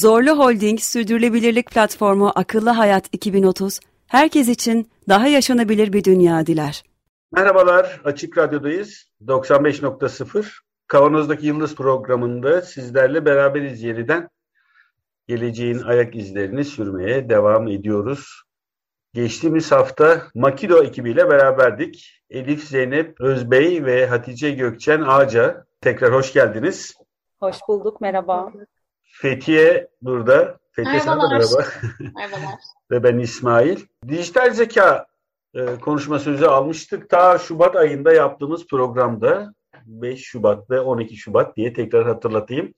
Zorlu Holding Sürdürülebilirlik Platformu Akıllı Hayat 2030, herkes için daha yaşanabilir bir dünya diler. Merhabalar, Açık Radyo'dayız. 95.0 Kavanoz'daki Yıldız programında sizlerle beraberiz yeniden. Geleceğin ayak izlerini sürmeye devam ediyoruz. Geçtiğimiz hafta Makido ekibiyle beraberdik. Elif Zeynep Özbey ve Hatice Gökçen Ağaca. Tekrar hoş geldiniz. Hoş bulduk, merhaba. Fethiye burada. Fethiye sana Merhabalar. merhaba. Merhabalar. ve ben İsmail. Dijital zeka e, konuşma sözü almıştık. Ta Şubat ayında yaptığımız programda 5 Şubat ve 12 Şubat diye tekrar hatırlatayım.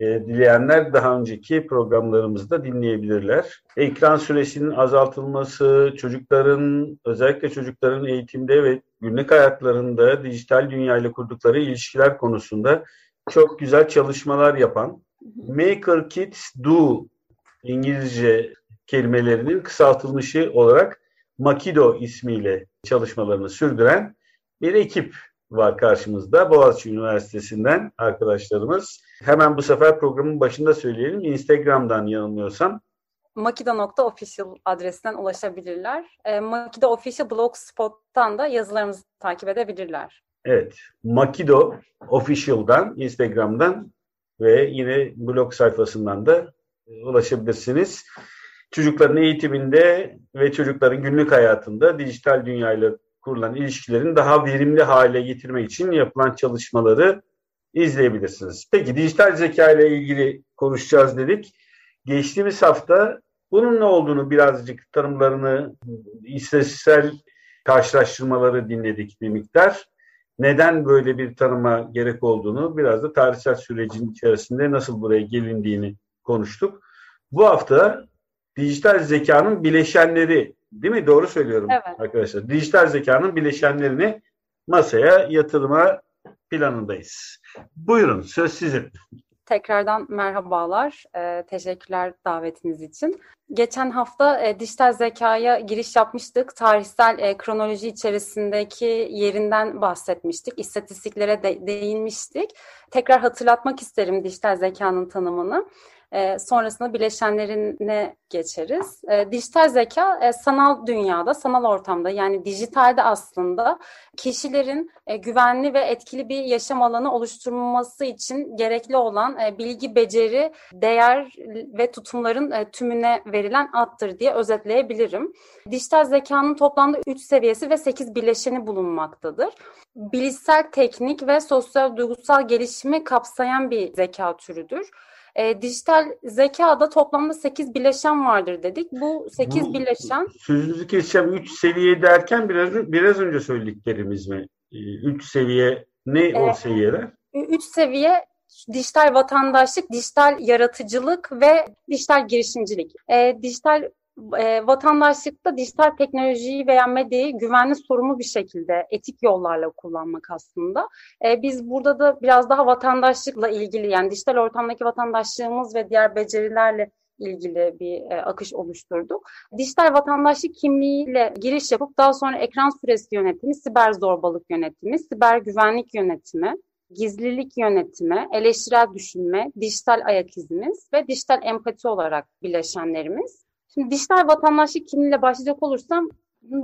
E, dileyenler daha önceki programlarımızda dinleyebilirler. Ekran süresinin azaltılması, çocukların özellikle çocukların eğitimde ve günlük hayatlarında dijital dünyayla kurdukları ilişkiler konusunda çok güzel çalışmalar yapan Maker Kids Do İngilizce kelimelerinin kısaltılmışı olarak Makido ismiyle çalışmalarını sürdüren bir ekip var karşımızda. Boğaziçi Üniversitesi'nden arkadaşlarımız. Hemen bu sefer programın başında söyleyelim. Instagram'dan yanılmıyorsam Makida.official adresinden ulaşabilirler. E, Makida Official Blogspot'tan da yazılarımızı takip edebilirler. Evet, Makido Official'dan, Instagram'dan ve yine blog sayfasından da e, ulaşabilirsiniz. Çocukların eğitiminde ve çocukların günlük hayatında dijital dünyayla kurulan ilişkilerin daha verimli hale getirmek için yapılan çalışmaları izleyebilirsiniz. Peki dijital zeka ile ilgili konuşacağız dedik. Geçtiğimiz hafta bunun ne olduğunu birazcık tanımlarını, istatistiksel karşılaştırmaları dinledik bir miktar. Neden böyle bir tanıma gerek olduğunu, biraz da tarihsel sürecin içerisinde nasıl buraya gelindiğini konuştuk. Bu hafta dijital zekanın bileşenleri, değil mi? Doğru söylüyorum Evet. arkadaşlar. Dijital zekanın bileşenlerini masaya yatırma planındayız. Buyurun, söz sizin. Tekrardan merhabalar. E, teşekkürler davetiniz için. Geçen hafta e, dijital zekaya giriş yapmıştık. Tarihsel e, kronoloji içerisindeki yerinden bahsetmiştik. İstatistiklere de, değinmiştik. Tekrar hatırlatmak isterim dijital zekanın tanımını. E, sonrasında bileşenlerine geçeriz. E, dijital zeka e, sanal dünyada, sanal ortamda yani dijitalde aslında kişilerin e, güvenli ve etkili bir yaşam alanı oluşturması için gerekli olan e, bilgi, beceri, değer ve tutumların tümüne verilen addır diye özetleyebilirim. Dijital zekanın toplamda 3 seviyesi ve 8 bileşeni bulunmaktadır. Bilişsel, teknik ve sosyal duygusal gelişimi kapsayan bir zeka türüdür. E, dijital zekada toplamda 8 bileşen vardır dedik. Bu 8 Bu- bileşen Sözünüzü keseceğim. Üç seviye derken biraz biraz önce söylediklerimiz mi? Ee, Üç seviye ne o Evet. seviyeler? Üç seviye dijital vatandaşlık, dijital yaratıcılık ve dijital girişimcilik. E, dijital e, vatandaşlıkta dijital teknolojiyi veya medyayı güvenli, sorumlu bir şekilde etik yollarla kullanmak aslında. E, biz burada da biraz daha vatandaşlıkla ilgili yani dijital ortamdaki vatandaşlığımız ve diğer becerilerle ilgili bir e, akış oluşturduk. Dijital vatandaşlık kimliğiyle giriş yapıp daha sonra ekran süresi yönetimi, siber zorbalık yönetimi, siber güvenlik yönetimi, gizlilik yönetimi, eleştirel düşünme, dijital ayak izimiz ve dijital empati olarak bileşenlerimiz. Şimdi dijital vatandaşlık kimliğiyle başlayacak olursam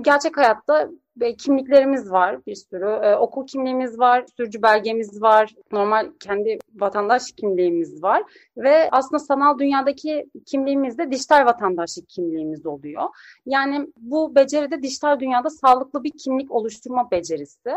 gerçek hayatta e, kimliklerimiz var bir sürü. E, okul kimliğimiz var, sürücü belgemiz var, normal kendi vatandaş kimliğimiz var ve aslında sanal dünyadaki kimliğimiz de dijital vatandaşlık kimliğimiz oluyor. Yani bu beceri de dijital dünyada sağlıklı bir kimlik oluşturma becerisi.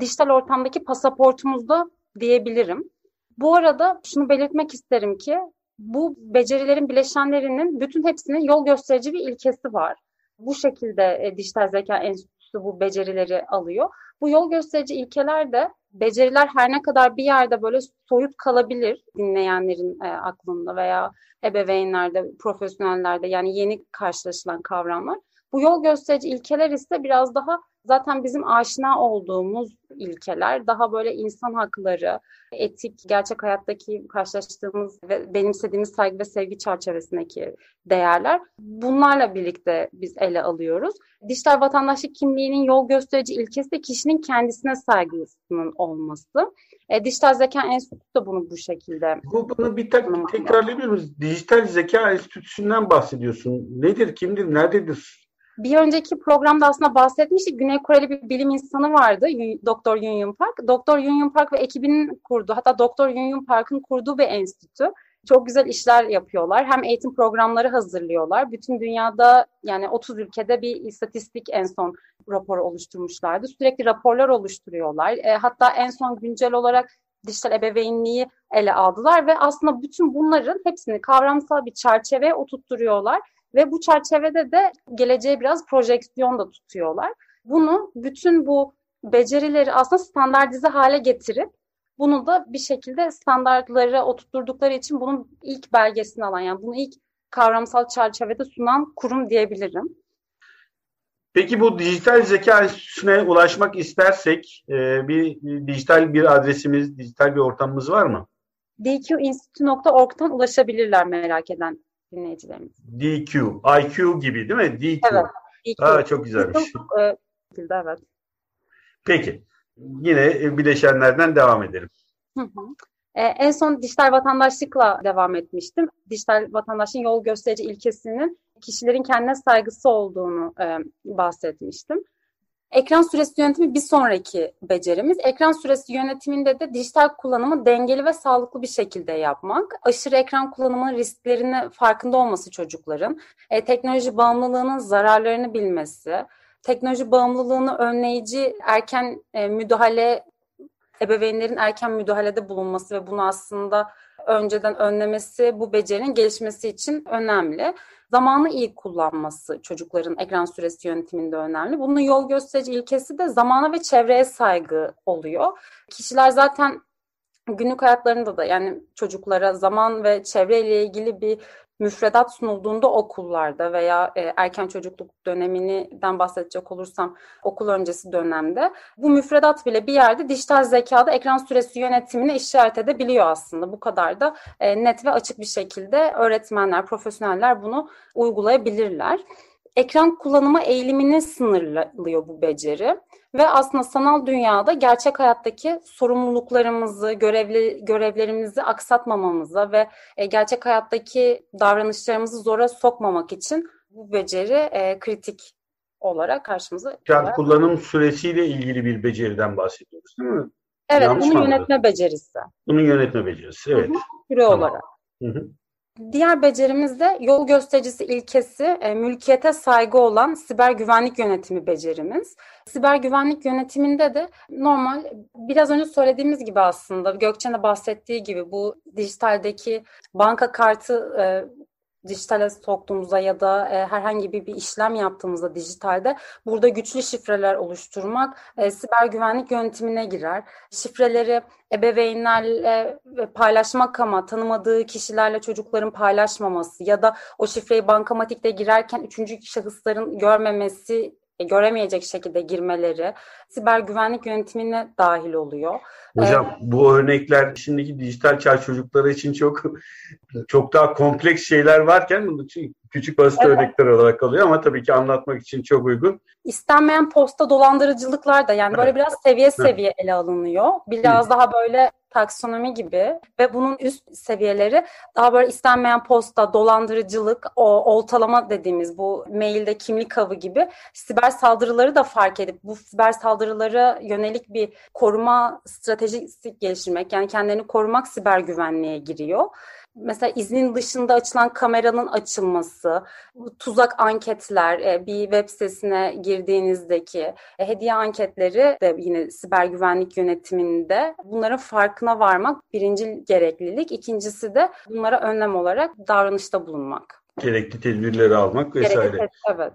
Dijital ortamdaki pasaportumuzda diyebilirim. Bu arada şunu belirtmek isterim ki bu becerilerin bileşenlerinin bütün hepsinin yol gösterici bir ilkesi var. Bu şekilde e, dijital zeka enstitüsü bu becerileri alıyor. Bu yol gösterici ilkeler de beceriler her ne kadar bir yerde böyle soyut kalabilir dinleyenlerin e, aklında veya ebeveynlerde, profesyonellerde yani yeni karşılaşılan kavramlar. Bu yol gösterici ilkeler ise biraz daha zaten bizim aşina olduğumuz ilkeler daha böyle insan hakları, etik, gerçek hayattaki karşılaştığımız ve benimsediğimiz saygı ve sevgi çerçevesindeki değerler. Bunlarla birlikte biz ele alıyoruz. Dijital vatandaşlık kimliğinin yol gösterici ilkesi de kişinin kendisine saygısının olması. E, Dijital Zeka Enstitüsü de bunu bu şekilde. Bu, bunu bir tek, tekrarlayabilir miyiz? Dijital Zeka Enstitüsü'nden bahsediyorsun. Nedir, kimdir, nerededir? Bir önceki programda aslında bahsetmiştik. Güney Koreli bir bilim insanı vardı. Doktor Yun Park. Doktor Yun Park ve ekibinin kurduğu hatta Doktor Yun Park'ın kurduğu bir enstitü. Çok güzel işler yapıyorlar. Hem eğitim programları hazırlıyorlar. Bütün dünyada yani 30 ülkede bir istatistik en son raporu oluşturmuşlardı. Sürekli raporlar oluşturuyorlar. E, hatta en son güncel olarak dijital ebeveynliği ele aldılar ve aslında bütün bunların hepsini kavramsal bir çerçeveye oturtturuyorlar ve bu çerçevede de geleceğe biraz projeksiyon da tutuyorlar. Bunu bütün bu becerileri aslında standartize hale getirip bunu da bir şekilde standartlara oturturdukları için bunun ilk belgesini alan yani bunu ilk kavramsal çerçevede sunan kurum diyebilirim. Peki bu dijital zeka enstitüsüne ulaşmak istersek e, bir, bir dijital bir adresimiz, dijital bir ortamımız var mı? dqinstitute.org'dan ulaşabilirler merak eden dinleyicilerimiz. DQ, IQ gibi değil mi? DQ. Evet. DQ. Aa, çok güzelmiş. Çok, e, evet. Peki. Yine bileşenlerden devam edelim. Hı hı. Ee, en son dijital vatandaşlıkla devam etmiştim. Dijital vatandaşlığın yol gösterici ilkesinin kişilerin kendine saygısı olduğunu e, bahsetmiştim. Ekran süresi yönetimi bir sonraki becerimiz. Ekran süresi yönetiminde de dijital kullanımı dengeli ve sağlıklı bir şekilde yapmak. Aşırı ekran kullanımının risklerini farkında olması çocukların. E, teknoloji bağımlılığının zararlarını bilmesi. Teknoloji bağımlılığını önleyici erken e, müdahale, ebeveynlerin erken müdahalede bulunması ve bunu aslında önceden önlemesi bu becerinin gelişmesi için önemli zamanı iyi kullanması çocukların ekran süresi yönetiminde önemli. Bunun yol gösterici ilkesi de zamana ve çevreye saygı oluyor. Kişiler zaten günlük hayatlarında da yani çocuklara zaman ve çevreyle ilgili bir müfredat sunulduğunda okullarda veya e, erken çocukluk döneminden bahsedecek olursam okul öncesi dönemde bu müfredat bile bir yerde dijital zekada ekran süresi yönetimini işaret edebiliyor aslında. Bu kadar da e, net ve açık bir şekilde öğretmenler, profesyoneller bunu uygulayabilirler. Ekran kullanımı eğilimini sınırlıyor bu beceri ve aslında sanal dünyada gerçek hayattaki sorumluluklarımızı, görevli, görevlerimizi aksatmamamıza ve e, gerçek hayattaki davranışlarımızı zora sokmamak için bu beceri e, kritik olarak karşımıza Yani kullanım süresiyle ilgili bir beceriden bahsediyoruz değil mi? Evet, Yanlış bunu yönetme becerisi. Bunu yönetme becerisi, evet. Hı hı, süre tamam. olarak. Hı hı. Diğer becerimiz de yol göstericisi ilkesi e, mülkiyete saygı olan siber güvenlik yönetimi becerimiz. Siber güvenlik yönetiminde de normal biraz önce söylediğimiz gibi aslında Gökçen'e bahsettiği gibi bu dijitaldeki banka kartı e, dijitale soktuğumuzda ya da e, herhangi bir, bir işlem yaptığımızda dijitalde burada güçlü şifreler oluşturmak e, siber güvenlik yönetimine girer. Şifreleri ebeveynlerle paylaşmak ama tanımadığı kişilerle çocukların paylaşmaması ya da o şifreyi bankamatikte girerken üçüncü şahısların görmemesi e, göremeyecek şekilde girmeleri siber güvenlik yönetimine dahil oluyor. Hocam ee, bu örnekler şimdiki dijital çağ çocukları için çok çok daha kompleks şeyler varken için küçük basit evet. örnekler olarak kalıyor ama tabii ki anlatmak için çok uygun. İstenmeyen posta dolandırıcılıklar da yani böyle biraz seviye seviye ele alınıyor. Biraz daha böyle taksonomi gibi ve bunun üst seviyeleri daha böyle istenmeyen posta, dolandırıcılık, o oltalama dediğimiz bu mailde kimlik avı gibi siber saldırıları da fark edip bu siber saldırılara yönelik bir koruma stratejisi geliştirmek yani kendini korumak siber güvenliğe giriyor mesela iznin dışında açılan kameranın açılması, tuzak anketler, e, bir web sitesine girdiğinizdeki e, hediye anketleri de yine siber güvenlik yönetiminde bunların farkına varmak birinci gereklilik. İkincisi de bunlara önlem olarak davranışta bulunmak. Gerekli tedbirleri almak vesaire. Gerekli, evet.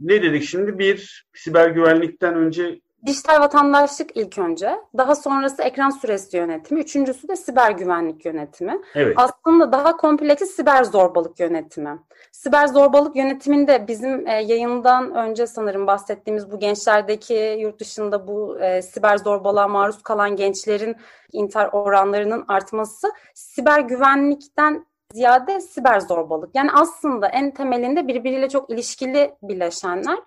Ne dedik şimdi? Bir, siber güvenlikten önce Dijital vatandaşlık ilk önce, daha sonrası ekran süresi yönetimi, üçüncüsü de siber güvenlik yönetimi. Evet. Aslında daha kompleksi siber zorbalık yönetimi. Siber zorbalık yönetiminde bizim e, yayından önce sanırım bahsettiğimiz bu gençlerdeki yurt dışında bu e, siber zorbalığa maruz kalan gençlerin intihar oranlarının artması siber güvenlikten ziyade siber zorbalık. Yani aslında en temelinde birbiriyle çok ilişkili bileşenler.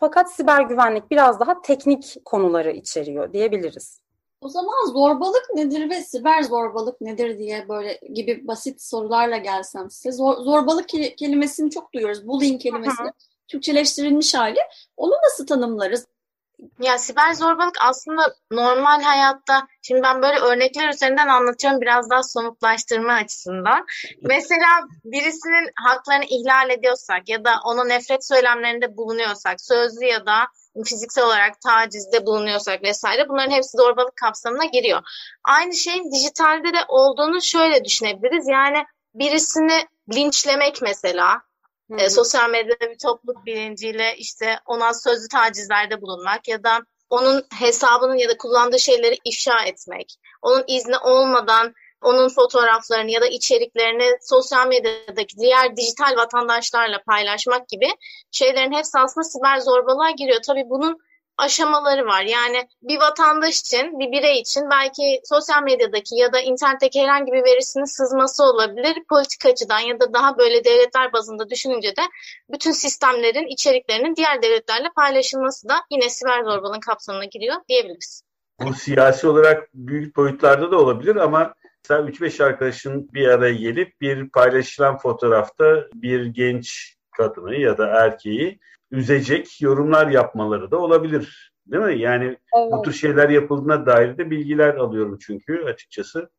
Fakat siber güvenlik biraz daha teknik konuları içeriyor diyebiliriz. O zaman zorbalık nedir ve siber zorbalık nedir diye böyle gibi basit sorularla gelsem size. Zor, zorbalık kelimesini çok duyuyoruz. Bullying kelimesi. Türkçeleştirilmiş hali. Onu nasıl tanımlarız? Ya siber zorbalık aslında normal hayatta, şimdi ben böyle örnekler üzerinden anlatıyorum biraz daha somutlaştırma açısından. Mesela birisinin haklarını ihlal ediyorsak ya da ona nefret söylemlerinde bulunuyorsak, sözlü ya da fiziksel olarak tacizde bulunuyorsak vesaire bunların hepsi zorbalık kapsamına giriyor. Aynı şeyin dijitalde de olduğunu şöyle düşünebiliriz. Yani birisini linçlemek mesela e, sosyal medyada bir topluluk bilinciyle işte ona sözlü tacizlerde bulunmak ya da onun hesabının ya da kullandığı şeyleri ifşa etmek, onun izni olmadan onun fotoğraflarını ya da içeriklerini sosyal medyadaki diğer dijital vatandaşlarla paylaşmak gibi şeylerin hepsi aslında siber zorbalığa giriyor. Tabii bunun aşamaları var. Yani bir vatandaş için, bir birey için belki sosyal medyadaki ya da internetteki herhangi bir verisinin sızması olabilir. Politik açıdan ya da daha böyle devletler bazında düşününce de bütün sistemlerin içeriklerinin diğer devletlerle paylaşılması da yine siber zorbalığın kapsamına giriyor diyebiliriz. Bu siyasi olarak büyük boyutlarda da olabilir ama mesela 3-5 arkadaşın bir araya gelip bir paylaşılan fotoğrafta bir genç kadını ya da erkeği üzecek yorumlar yapmaları da olabilir. Değil mi? Yani evet. bu tür şeyler yapıldığına dair de bilgiler alıyorum çünkü açıkçası.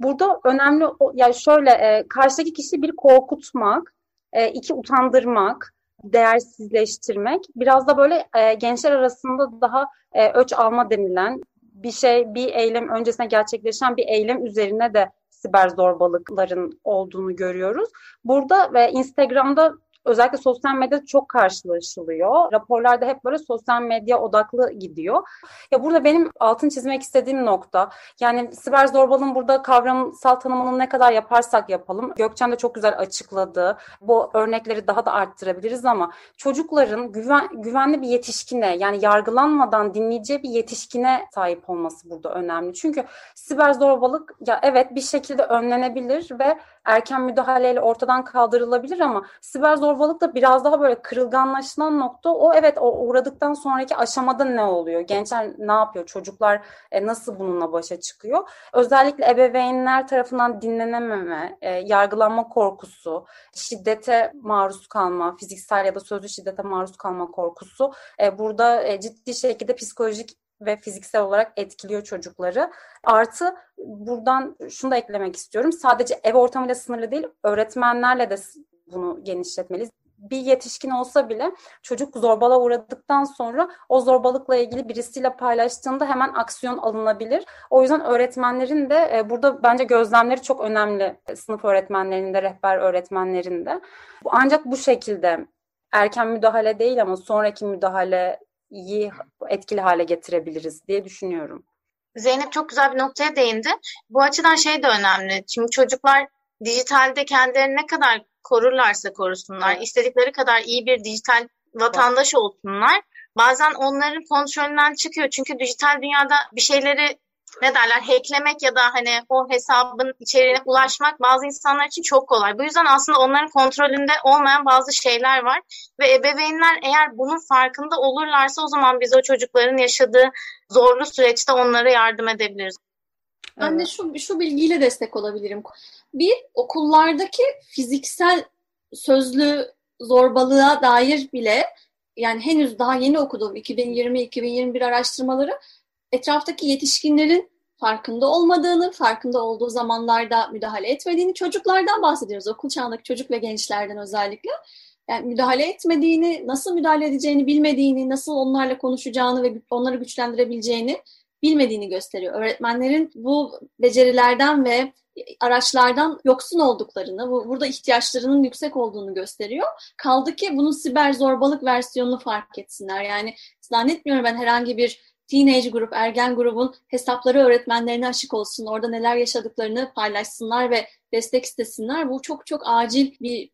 Burada önemli yani şöyle e, karşıdaki kişi bir korkutmak, e, iki utandırmak, değersizleştirmek. Biraz da böyle e, gençler arasında daha e, öç alma denilen bir şey, bir eylem öncesine gerçekleşen bir eylem üzerine de siber zorbalıkların olduğunu görüyoruz. Burada ve Instagram'da özellikle sosyal medyada çok karşılaşılıyor. Raporlarda hep böyle sosyal medya odaklı gidiyor. Ya burada benim altın çizmek istediğim nokta yani siber zorbalığın burada kavramsal tanımını ne kadar yaparsak yapalım. Gökçen de çok güzel açıkladı. Bu örnekleri daha da arttırabiliriz ama çocukların güven, güvenli bir yetişkine yani yargılanmadan dinleyeceği bir yetişkine sahip olması burada önemli. Çünkü siber zorbalık ya evet bir şekilde önlenebilir ve erken müdahaleyle ortadan kaldırılabilir ama siber zorbalık da biraz daha böyle kırılganlaşılan nokta o evet o uğradıktan sonraki aşamada ne oluyor? Gençler ne yapıyor? Çocuklar e, nasıl bununla başa çıkıyor? Özellikle ebeveynler tarafından dinlenememe, e, yargılanma korkusu, şiddete maruz kalma, fiziksel ya da sözlü şiddete maruz kalma korkusu e, burada e, ciddi şekilde psikolojik ve fiziksel olarak etkiliyor çocukları. Artı buradan şunu da eklemek istiyorum. Sadece ev ortamıyla sınırlı değil, öğretmenlerle de bunu genişletmeliyiz. Bir yetişkin olsa bile çocuk zorbalığa uğradıktan sonra o zorbalıkla ilgili birisiyle paylaştığında hemen aksiyon alınabilir. O yüzden öğretmenlerin de e, burada bence gözlemleri çok önemli. Sınıf öğretmenlerinde, rehber öğretmenlerinde. Ancak bu şekilde erken müdahale değil ama sonraki müdahale iyi etkili hale getirebiliriz diye düşünüyorum. Zeynep çok güzel bir noktaya değindi. Bu açıdan şey de önemli. Çünkü çocuklar dijitalde kendilerini ne kadar korurlarsa korusunlar, evet. istedikleri kadar iyi bir dijital vatandaş olsunlar. Bazen onların kontrolünden çıkıyor. Çünkü dijital dünyada bir şeyleri ne derler hacklemek ya da hani o hesabın içeriğine ulaşmak bazı insanlar için çok kolay. Bu yüzden aslında onların kontrolünde olmayan bazı şeyler var ve ebeveynler eğer bunun farkında olurlarsa o zaman biz o çocukların yaşadığı zorlu süreçte onlara yardım edebiliriz. Ben de şu, şu bilgiyle destek olabilirim. Bir, okullardaki fiziksel sözlü zorbalığa dair bile yani henüz daha yeni okuduğum 2020-2021 araştırmaları etraftaki yetişkinlerin farkında olmadığını, farkında olduğu zamanlarda müdahale etmediğini, çocuklardan bahsediyoruz. Okul çağındaki çocuk ve gençlerden özellikle. Yani müdahale etmediğini, nasıl müdahale edeceğini bilmediğini, nasıl onlarla konuşacağını ve onları güçlendirebileceğini bilmediğini gösteriyor. Öğretmenlerin bu becerilerden ve araçlardan yoksun olduklarını, bu, burada ihtiyaçlarının yüksek olduğunu gösteriyor. Kaldı ki bunun siber zorbalık versiyonunu fark etsinler. Yani zannetmiyorum ben herhangi bir teenage grup, ergen grubun hesapları öğretmenlerine açık olsun, orada neler yaşadıklarını paylaşsınlar ve destek istesinler. Bu çok çok acil bir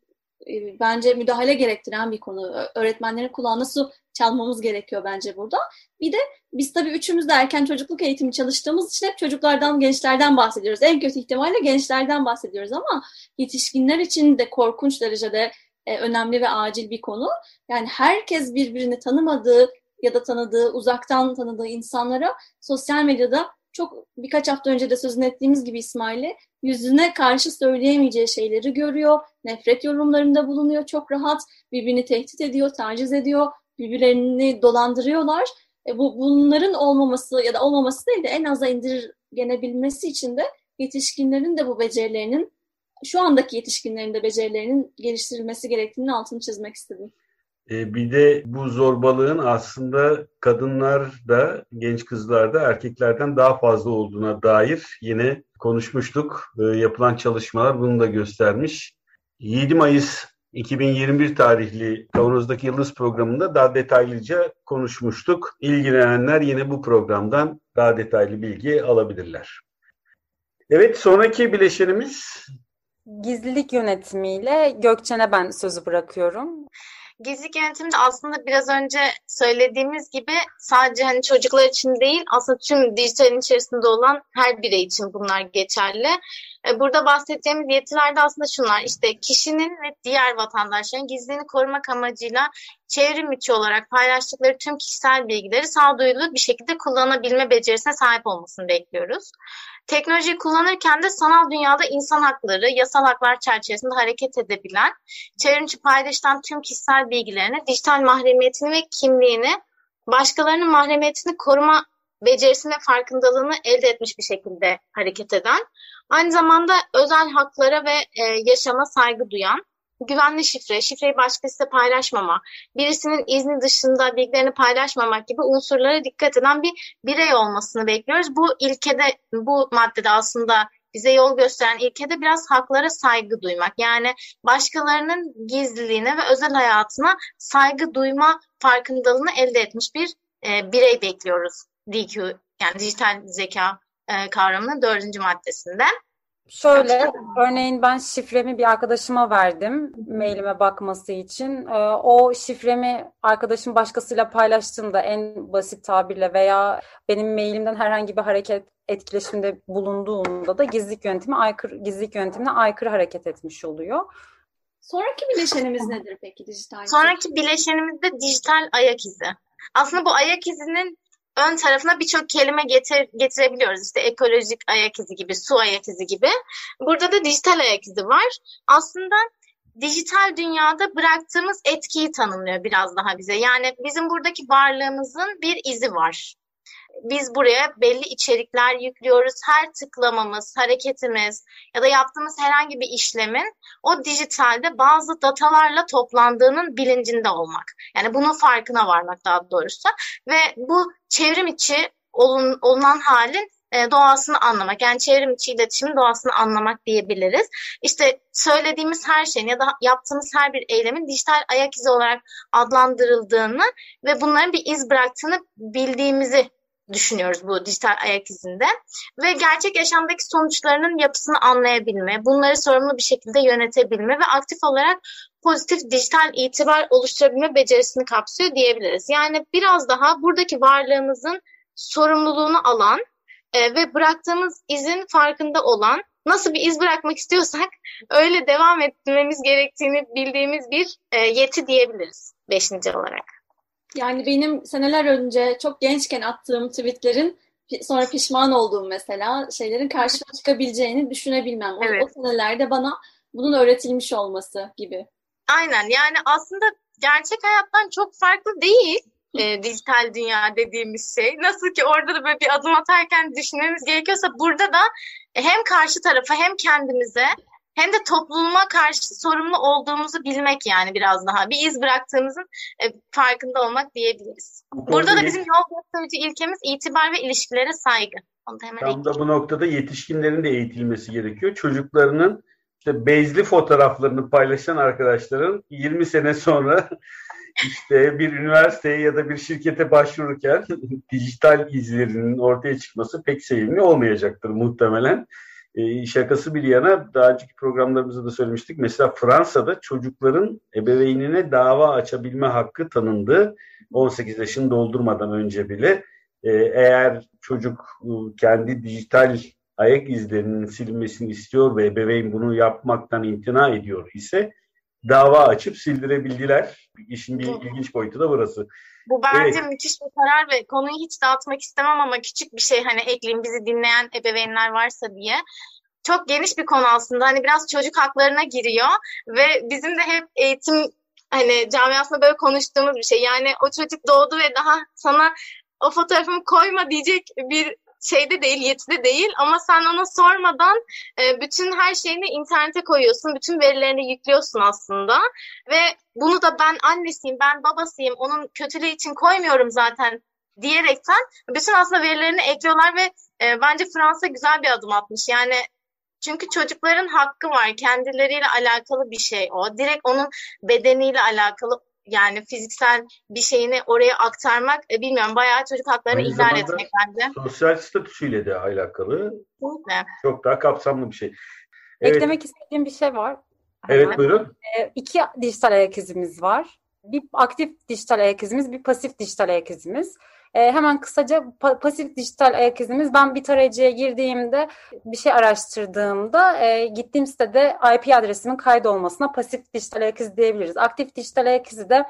e, bence müdahale gerektiren bir konu. Öğretmenlerin kulağına su çalmamız gerekiyor bence burada. Bir de biz tabii üçümüz de erken çocukluk eğitimi çalıştığımız için hep çocuklardan, gençlerden bahsediyoruz. En kötü ihtimalle gençlerden bahsediyoruz ama yetişkinler için de korkunç derecede e, önemli ve acil bir konu. Yani herkes birbirini tanımadığı ya da tanıdığı, uzaktan tanıdığı insanlara sosyal medyada çok birkaç hafta önce de sözünü ettiğimiz gibi İsmail'e yüzüne karşı söyleyemeyeceği şeyleri görüyor, nefret yorumlarında bulunuyor çok rahat, birbirini tehdit ediyor, taciz ediyor, birbirlerini dolandırıyorlar. E bu bunların olmaması ya da olmaması değil de en aza indirgenebilmesi için de yetişkinlerin de bu becerilerinin şu andaki yetişkinlerin de becerilerinin geliştirilmesi gerektiğini altını çizmek istedim. E, bir de bu zorbalığın aslında kadınlar da genç kızlarda erkeklerden daha fazla olduğuna dair yine konuşmuştuk. E, yapılan çalışmalar bunu da göstermiş. 7 Mayıs 2021 tarihli Kavanoz'daki Yıldız programında daha detaylıca konuşmuştuk. İlgilenenler yine bu programdan daha detaylı bilgi alabilirler. Evet sonraki bileşenimiz Gizlilik yönetimiyle Gökçen'e ben sözü bırakıyorum. Gizlilik yönetimi de aslında biraz önce söylediğimiz gibi sadece hani çocuklar için değil aslında tüm dijitalin içerisinde olan her birey için bunlar geçerli. E, burada bahsedeceğimiz yetiler de aslında şunlar işte kişinin ve diğer vatandaşların gizliliğini korumak amacıyla çevrim içi olarak paylaştıkları tüm kişisel bilgileri sağduyulu bir şekilde kullanabilme becerisine sahip olmasını bekliyoruz. Teknolojiyi kullanırken de sanal dünyada insan hakları, yasal haklar çerçevesinde hareket edebilen, çevrimçi paylaşılan tüm kişisel bilgilerini, dijital mahremiyetini ve kimliğini, başkalarının mahremiyetini koruma becerisini ve farkındalığını elde etmiş bir şekilde hareket eden, aynı zamanda özel haklara ve e, yaşama saygı duyan, güvenli şifre, şifreyi başkasıyla paylaşmama, birisinin izni dışında bilgilerini paylaşmamak gibi unsurlara dikkat eden bir birey olmasını bekliyoruz. Bu ilkede, bu maddede aslında bize yol gösteren ilkede biraz haklara saygı duymak. Yani başkalarının gizliliğine ve özel hayatına saygı duyma farkındalığını elde etmiş bir e, birey bekliyoruz DQ yani dijital zeka e, kavramının dördüncü maddesinde. Şöyle, örneğin ben şifremi bir arkadaşıma verdim mailime bakması için. Ee, o şifremi arkadaşım başkasıyla paylaştığında en basit tabirle veya benim mailimden herhangi bir hareket etkileşimde bulunduğunda da gizlilik yöntemi aykırı gizlilik yöntemine aykırı hareket etmiş oluyor. Sonraki bileşenimiz nedir peki dijital? Sonraki bileşenimiz de dijital ayak izi. Aslında bu ayak izinin ön tarafına birçok kelime getir, getirebiliyoruz. İşte ekolojik ayak izi gibi, su ayak izi gibi. Burada da dijital ayak izi var. Aslında dijital dünyada bıraktığımız etkiyi tanımlıyor biraz daha bize. Yani bizim buradaki varlığımızın bir izi var biz buraya belli içerikler yüklüyoruz. Her tıklamamız, hareketimiz ya da yaptığımız herhangi bir işlemin o dijitalde bazı datalarla toplandığının bilincinde olmak. Yani bunun farkına varmak daha doğrusu. Ve bu çevrim içi olun, olunan halin e, doğasını anlamak. Yani çevrim içi iletişimin doğasını anlamak diyebiliriz. İşte söylediğimiz her şeyin ya da yaptığımız her bir eylemin dijital ayak izi olarak adlandırıldığını ve bunların bir iz bıraktığını bildiğimizi düşünüyoruz bu dijital ayak izinde. Ve gerçek yaşamdaki sonuçlarının yapısını anlayabilme, bunları sorumlu bir şekilde yönetebilme ve aktif olarak pozitif dijital itibar oluşturabilme becerisini kapsıyor diyebiliriz. Yani biraz daha buradaki varlığımızın sorumluluğunu alan e, ve bıraktığımız izin farkında olan nasıl bir iz bırakmak istiyorsak öyle devam etmemiz gerektiğini bildiğimiz bir e, yeti diyebiliriz beşinci olarak. Yani benim seneler önce çok gençken attığım tweetlerin sonra pişman olduğum mesela şeylerin karşıma çıkabileceğini düşünebilmem. O, evet. o senelerde bana bunun öğretilmiş olması gibi. Aynen yani aslında gerçek hayattan çok farklı değil e, dijital dünya dediğimiz şey. Nasıl ki orada da böyle bir adım atarken düşünmemiz gerekiyorsa burada da hem karşı tarafa hem kendimize hem de topluma karşı sorumlu olduğumuzu bilmek yani biraz daha. Bir iz bıraktığımızın e, farkında olmak diyebiliriz. Burada da bizim yol gösterici ilkemiz itibar ve ilişkilere saygı. Onu da hemen Tam da bu noktada yetişkinlerin de eğitilmesi gerekiyor. Çocuklarının işte bezli fotoğraflarını paylaşan arkadaşların 20 sene sonra işte bir üniversiteye ya da bir şirkete başvururken dijital izlerinin ortaya çıkması pek sevimli olmayacaktır muhtemelen. E, şakası bir yana daha önceki programlarımızda da söylemiştik. Mesela Fransa'da çocukların ebeveynine dava açabilme hakkı tanındı. 18 yaşını doldurmadan önce bile. E, eğer çocuk ıı, kendi dijital ayak izlerinin silinmesini istiyor ve ebeveyn bunu yapmaktan imtina ediyor ise dava açıp sildirebildiler. İşin bir ilginç boyutu da burası. Bu bence evet. müthiş bir karar ve konuyu hiç dağıtmak istemem ama küçük bir şey hani ekleyeyim bizi dinleyen ebeveynler varsa diye. Çok geniş bir konu aslında. Hani biraz çocuk haklarına giriyor ve bizim de hep eğitim hani camiasında böyle konuştuğumuz bir şey. Yani o çocuk doğdu ve daha sana o fotoğrafımı koyma diyecek bir şeyde değil, yetide değil ama sen ona sormadan e, bütün her şeyini internete koyuyorsun, bütün verilerini yüklüyorsun aslında ve bunu da ben annesiyim, ben babasıyım, onun kötülüğü için koymuyorum zaten diyerekten bütün aslında verilerini ekliyorlar ve e, bence Fransa güzel bir adım atmış. Yani çünkü çocukların hakkı var. Kendileriyle alakalı bir şey o. Direkt onun bedeniyle alakalı yani fiziksel bir şeyini oraya aktarmak e, bilmiyorum bayağı çocuk haklarını Aynı ihlal etmek bence. Sosyal statüsüyle de alakalı. Kesinlikle. Çok daha kapsamlı bir şey. Evet. Eklemek istediğim bir şey var. Evet Hemen. buyurun. E, iki dijital ayak izimiz var. Bir aktif dijital ayak izimiz, bir pasif dijital ayak izimiz. E, hemen kısaca pa- pasif dijital ayak izimiz. Ben bir tarayıcıya girdiğimde bir şey araştırdığımda e, gittiğim sitede IP adresimin kaydolmasına pasif dijital ayak izi diyebiliriz. Aktif dijital ayak izi de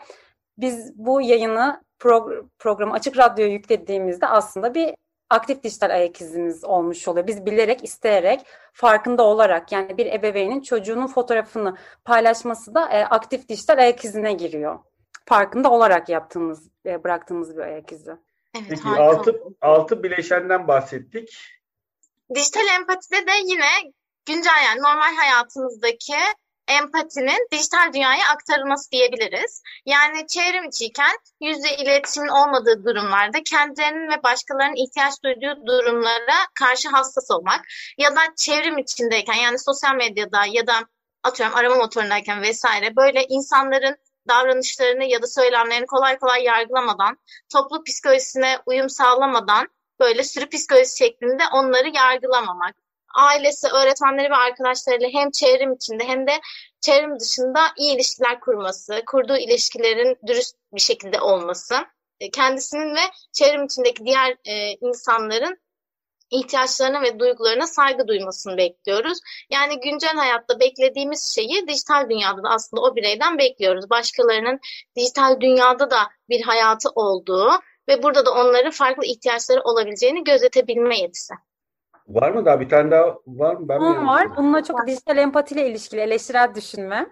biz bu yayını pro- programı Açık Radyo'ya yüklediğimizde aslında bir aktif dijital ayak izimiz olmuş oluyor. Biz bilerek, isteyerek, farkında olarak yani bir ebeveynin çocuğunun fotoğrafını paylaşması da e, aktif dijital ayak izine giriyor. Farkında olarak yaptığımız, e, bıraktığımız bir ayak izi. Evet, Peki altı, altı bileşenden bahsettik. Dijital empatide de yine güncel yani normal hayatımızdaki empatinin dijital dünyaya aktarılması diyebiliriz. Yani çevrim içiyken yüzde iletişimin olmadığı durumlarda kendilerinin ve başkalarının ihtiyaç duyduğu durumlara karşı hassas olmak ya da çevrim içindeyken yani sosyal medyada ya da atıyorum arama motorundayken vesaire böyle insanların davranışlarını ya da söylemlerini kolay kolay yargılamadan, toplu psikolojisine uyum sağlamadan böyle sürü psikolojisi şeklinde onları yargılamamak. Ailesi, öğretmenleri ve arkadaşlarıyla hem çevrim içinde hem de çevrim dışında iyi ilişkiler kurması, kurduğu ilişkilerin dürüst bir şekilde olması, e, kendisinin ve çevrim içindeki diğer e, insanların ihtiyaçlarına ve duygularına saygı duymasını bekliyoruz. Yani güncel hayatta beklediğimiz şeyi dijital dünyada da aslında o bireyden bekliyoruz. Başkalarının dijital dünyada da bir hayatı olduğu ve burada da onların farklı ihtiyaçları olabileceğini gözetebilme yetisi. Var mı daha bir tane daha var mı? Ben Bunun var. Bununla çok dijital empatiyle ilişkili eleştirel düşünme.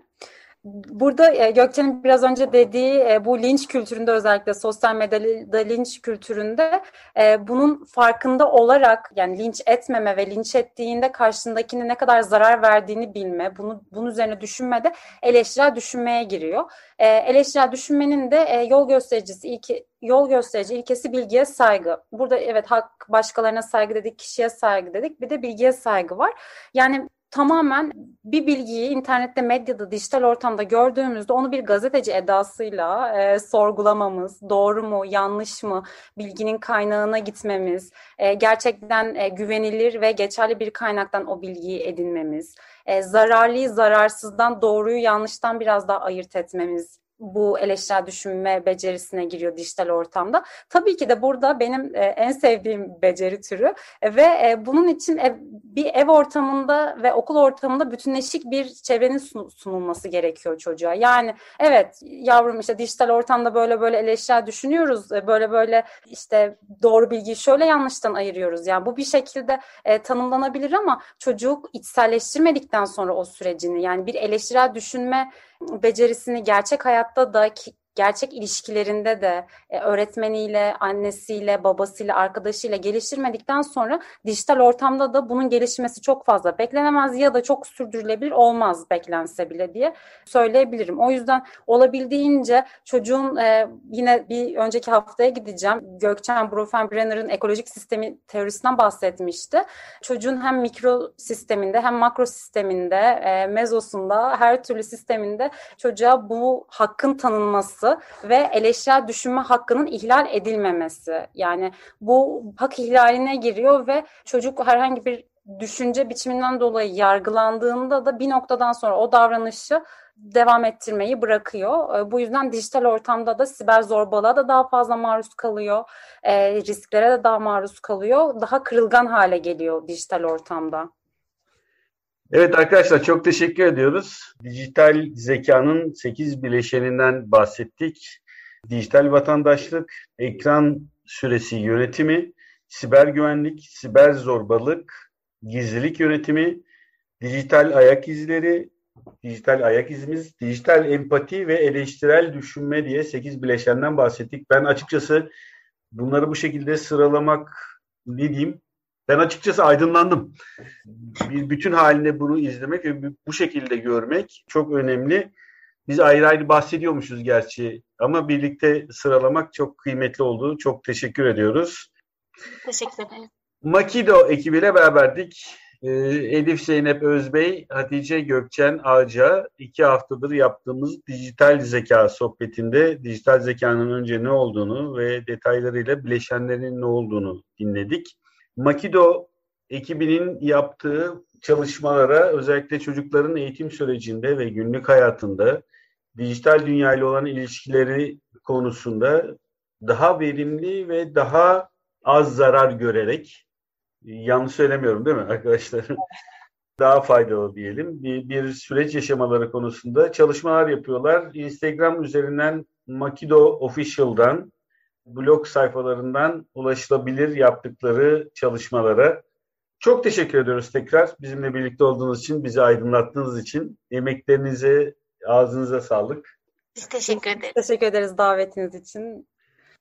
Burada e, Gökçen'in biraz önce dediği e, bu linç kültüründe özellikle sosyal medyada linç kültüründe e, bunun farkında olarak yani linç etmeme ve linç ettiğinde karşındakine ne kadar zarar verdiğini bilme, bunu bunun üzerine düşünmede eleştirel düşünmeye giriyor. Eleştirel düşünmenin de yol göstericisi ilki yol gösterici ilkesi bilgiye saygı. Burada evet hak başkalarına saygı dedik, kişiye saygı dedik. Bir de bilgiye saygı var. Yani tamamen bir bilgiyi internette, medyada, dijital ortamda gördüğümüzde onu bir gazeteci edasıyla e, sorgulamamız, doğru mu, yanlış mı, bilginin kaynağına gitmemiz, e, gerçekten e, güvenilir ve geçerli bir kaynaktan o bilgiyi edinmemiz, e, zararlıyı zararsızdan, doğruyu yanlıştan biraz daha ayırt etmemiz bu eleştirel düşünme becerisine giriyor dijital ortamda. Tabii ki de burada benim e, en sevdiğim beceri türü ve e, bunun için bir ev ortamında ve okul ortamında bütünleşik bir çevrenin sunulması gerekiyor çocuğa. Yani evet yavrum işte dijital ortamda böyle böyle eleştirel düşünüyoruz, e, böyle böyle işte doğru bilgiyi şöyle yanlıştan ayırıyoruz. Yani bu bir şekilde tanımlanabilir ama çocuk içselleştirmedikten sonra o sürecini yani bir eleştirel düşünme becerisini gerçek hayatta da gerçek ilişkilerinde de e, öğretmeniyle, annesiyle, babasıyla, arkadaşıyla geliştirmedikten sonra dijital ortamda da bunun gelişmesi çok fazla beklenemez ya da çok sürdürülebilir olmaz beklense bile diye söyleyebilirim. O yüzden olabildiğince çocuğun e, yine bir önceki haftaya gideceğim. Gökçen Brenner'ın ekolojik sistemi teorisinden bahsetmişti. Çocuğun hem mikro sisteminde hem makro sisteminde, e, mezosunda, her türlü sisteminde çocuğa bu hakkın tanınması ve eleştirel düşünme hakkının ihlal edilmemesi. Yani bu hak ihlaline giriyor ve çocuk herhangi bir düşünce biçiminden dolayı yargılandığında da bir noktadan sonra o davranışı devam ettirmeyi bırakıyor. Ee, bu yüzden dijital ortamda da siber zorbalığa da daha fazla maruz kalıyor. E, risklere de daha maruz kalıyor. Daha kırılgan hale geliyor dijital ortamda. Evet arkadaşlar çok teşekkür ediyoruz. Dijital zekanın 8 bileşeninden bahsettik. Dijital vatandaşlık, ekran süresi yönetimi, siber güvenlik, siber zorbalık, gizlilik yönetimi, dijital ayak izleri, dijital ayak izimiz, dijital empati ve eleştirel düşünme diye 8 bileşenden bahsettik. Ben açıkçası bunları bu şekilde sıralamak ne diyeyim ben açıkçası aydınlandım. Bir bütün halinde bunu izlemek ve bu şekilde görmek çok önemli. Biz ayrı ayrı bahsediyormuşuz gerçi ama birlikte sıralamak çok kıymetli oldu. Çok teşekkür ediyoruz. Teşekkür ederim. Makido ekibiyle beraberdik. Ee, Elif Zeynep Özbey, Hatice Gökçen Ağca iki haftadır yaptığımız dijital zeka sohbetinde dijital zekanın önce ne olduğunu ve detaylarıyla bileşenlerin ne olduğunu dinledik. Makido ekibinin yaptığı çalışmalara özellikle çocukların eğitim sürecinde ve günlük hayatında dijital dünya ile olan ilişkileri konusunda daha verimli ve daha az zarar görerek yanlış söylemiyorum değil mi arkadaşlar? daha faydalı diyelim. Bir, bir süreç yaşamaları konusunda çalışmalar yapıyorlar. Instagram üzerinden Makido Official'dan blog sayfalarından ulaşılabilir yaptıkları çalışmalara. Çok teşekkür ediyoruz tekrar bizimle birlikte olduğunuz için, bizi aydınlattığınız için. Emeklerinize, ağzınıza sağlık. Biz teşekkür ederiz. Teşekkür ederiz davetiniz için.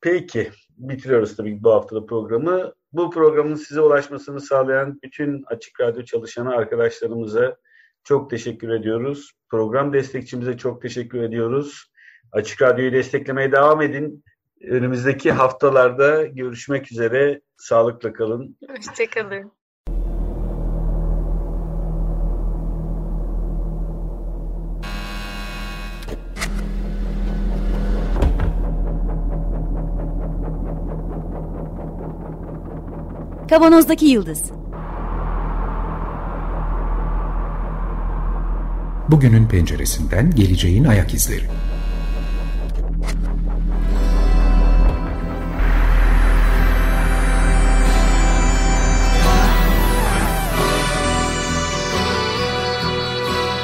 Peki, bitiriyoruz tabii bu haftada programı. Bu programın size ulaşmasını sağlayan bütün Açık Radyo çalışanı arkadaşlarımıza çok teşekkür ediyoruz. Program destekçimize çok teşekkür ediyoruz. Açık Radyo'yu desteklemeye devam edin. Önümüzdeki haftalarda görüşmek üzere. Sağlıkla kalın. Hoşçakalın. Kavanozdaki Yıldız Bugünün penceresinden geleceğin ayak izleri.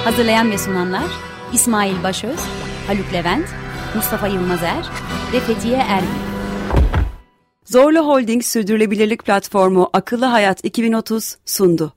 Hazırlayan ve sunanlar İsmail Başöz, Haluk Levent, Mustafa Yılmazer ve Fethiye Erbil. Zorlu Holding Sürdürülebilirlik Platformu Akıllı Hayat 2030 sundu.